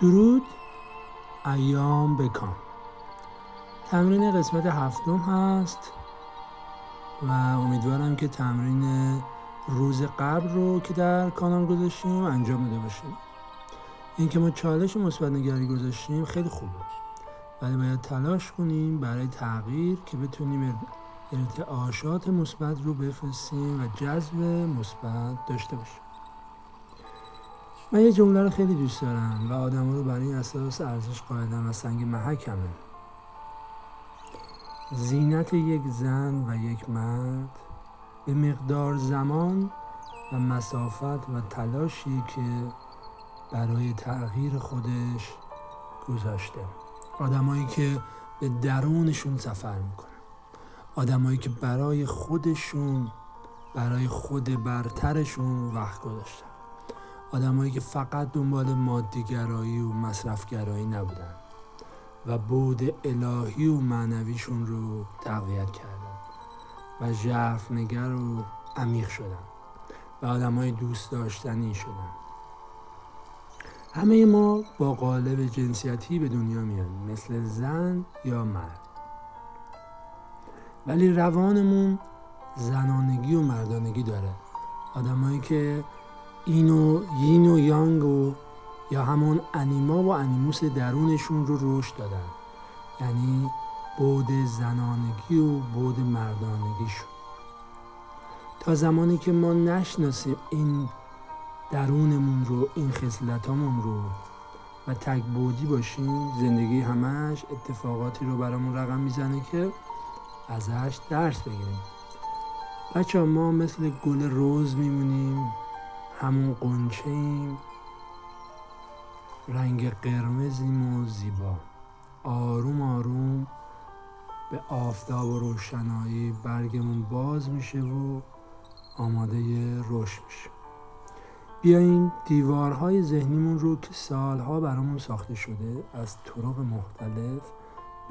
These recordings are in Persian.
درود. ایام بکام. تمرین قسمت هفتم هست و امیدوارم که تمرین روز قبل رو که در کانال گذاشتیم انجام داده باشیم. اینکه ما چالش مثبت نگری گذاشتیم خیلی خوبه ولی باید تلاش کنیم برای تغییر که بتونیم ارتعاشات مثبت رو بفرستیم و جذب مثبت داشته باشیم. من یه جمله رو خیلی دوست دارم و آدم رو برای این اساس ارزش قائلم و سنگ محکمه. زینت یک زن و یک مرد به مقدار زمان و مسافت و تلاشی که برای تغییر خودش گذاشته. آدمایی که به درونشون سفر می‌کنن. آدمایی که برای خودشون برای خود برترشون وقت گذاشتن. آدمایی که فقط دنبال مادیگرایی و مصرفگرایی نبودن و بود الهی و معنویشون رو تقویت کردن و نگر و عمیق شدن و آدمای دوست داشتنی شدن. همه ما با قالب جنسیتی به دنیا میان مثل زن یا مرد. ولی روانمون زنانگی و مردانگی داره. آدمایی که اینو یین و یانگ و یا همون انیما و انیموس درونشون رو رشد دادن. یعنی بود زنانگی و بود مردانگیشون تا زمانی که ما نشناسیم این درونمون رو این خصلتامون رو و تک بودی باشیم زندگی همش اتفاقاتی رو برامون رقم می‌زنه که ازش درس بگیریم. بچه ما مثل گل روز میمونیم. همون قنچه ایم. رنگ قرمزیم و زیبا. آروم آروم به آفتاب و روشنایی برگمون باز میشه و آماده رشد میشه. بیاین دیوارهای ذهنیمون رو که سالها برامون ساخته شده از طرق مختلف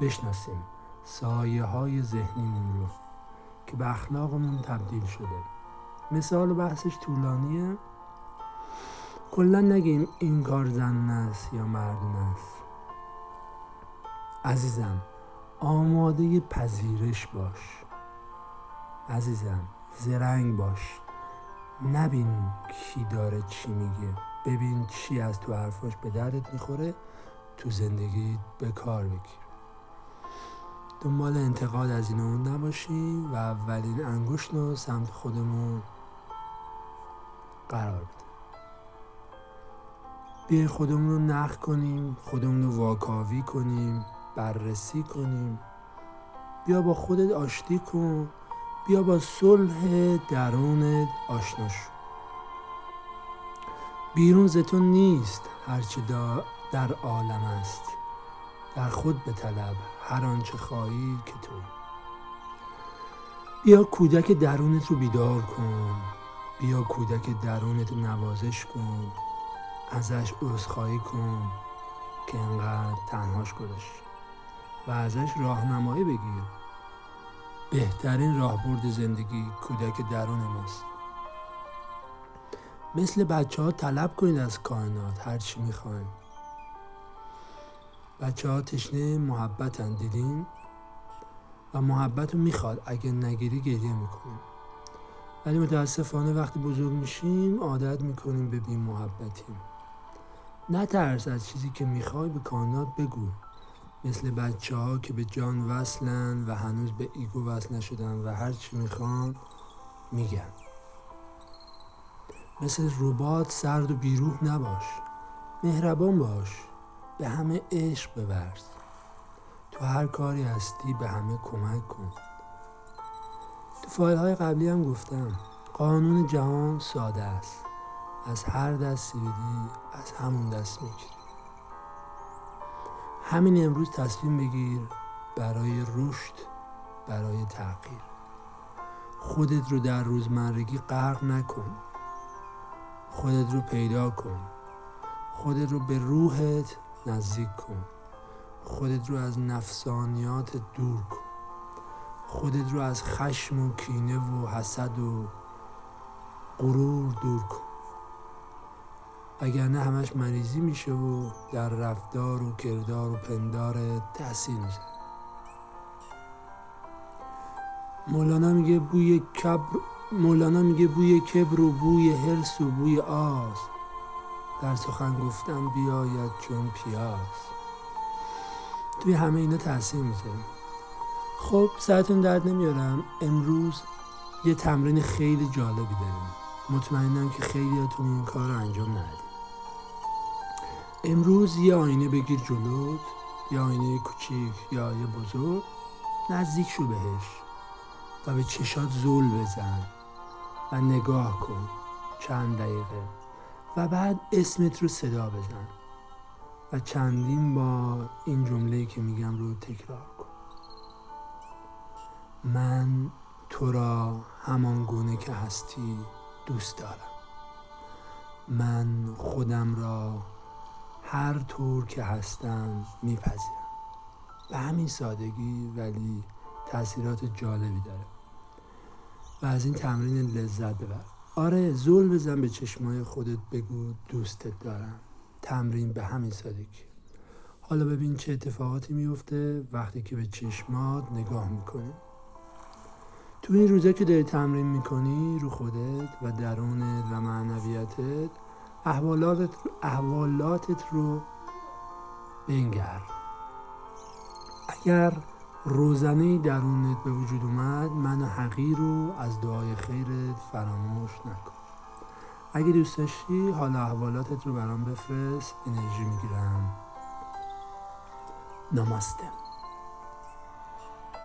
بشناسیم. سایه های ذهنیمون رو که به اخلاقمون تبدیل شده. مثال و بحثش طولانیه. کلا نگیم این کار زن است یا مردون است. عزیزم آماده پذیرش باش. عزیزم زرنگ باش. نبین کی داره چی میگه. ببین چی از تو حرفاش به دردت می‌خوره تو زندگی به کار بگیر. دنبال انتقاد از این اون نباشیم و اولین انگشت رو سمت خودمون قرار بدیم بیاین خودمون رو نخ کنیم خودمون رو واکاوی کنیم بررسی کنیم. بیا با خودت آشتی کن بیا با صلح درونت آشنا شو. بیرون زتون نیست هرچه در عالم است. در خود به طلب هر آنچه خواهی که تو بیا کودک درونت رو بیدار کن بیا کودک درونت رو نوازش کن. ازش عذرخواهی کن که انقدر تنهاش گذاشتی و ازش راهنمایی بگیر. بهترین راهبرد زندگی کودک درون ماست. مثل بچه ها طلب کنید از کائنات هر چی می‌خواین. بچه ها تشنه محبتن دیدین؟ و محبت رو می‌خواد اگه نگیری گریه می‌کنیم ولی متاسفانه وقتی بزرگ میشیم عادت می‌کنیم به بی محبتیم نترس از چیزی که می‌خوای به کائنات بگو. مثل بچه ها که به جان وصلن و هنوز به ایگو وصل نشدن و هر چی می‌خوان میگن. مثل ربات سرد و بیروح نباش. مهربان باش. به همه عشق بورز تو هر کاری هستی به همه کمک کن. تو فایل های قبلی هم گفتم قانون جهان ساده است. از هر دستی بدی از همون دست می‌گیری. همین امروز تصمیم بگیر برای رشد برای تغییر. خودت رو در روزمرگی غرق نکن. خودت رو پیدا کن. خودت رو به روحت نزدیک کن. خودت رو از نفسانیات دور کن. خودت رو از خشم و کینه و حسد و غرور دور کن. نه همش مریضی میشه و در رفتار و کردار و پندار تحصیل میشه. مولانا میگه بوی کبر مولانا میگه بوی کبر و بوی هرس و بوی آس. در سخن گفتم بیاید چون پیاز توی همه اینا تاثیر می‌ذاره خب سرتون درد نمیارم. امروز یه تمرین خیلی جالبی داریم. مطمئنم که خیلیاتون این کار رو انجام ندید امروز یه آینه بگیر جلوت یه آینه کوچیک یا یه بزرگ نزدیک شو بهش و به چشات زول بزن و نگاه کن چند دقیقه و بعد اسمت رو صدا بزن و چندین بار این جمله که میگم رو تکرار کن. من تو را همان گونه که هستی دوست دارم. من خودم را هر طور که هستم میپذیرم. به همین سادگی ولی تاثیرات جالبی داره. و از این تمرین لذت ببر آره زول بزن به چشمای خودت بگو دوستت دارم. تمرین به همین سادگی. حالا ببین چه اتفاقاتی میفته وقتی که به چشمات نگاه می‌کنی. تو این روزا که داری تمرین می‌کنی رو خودت و درونت و معنویتت احوالاتت, احوالاتت رو بنگر. اگر روزنه درونت به وجود اومد من حقیر رو از دعای خیرت فراموش نکن. اگه دوست داشتی حالا احوالاتت رو برام بفرست انرژی می‌گیرم. نماسته.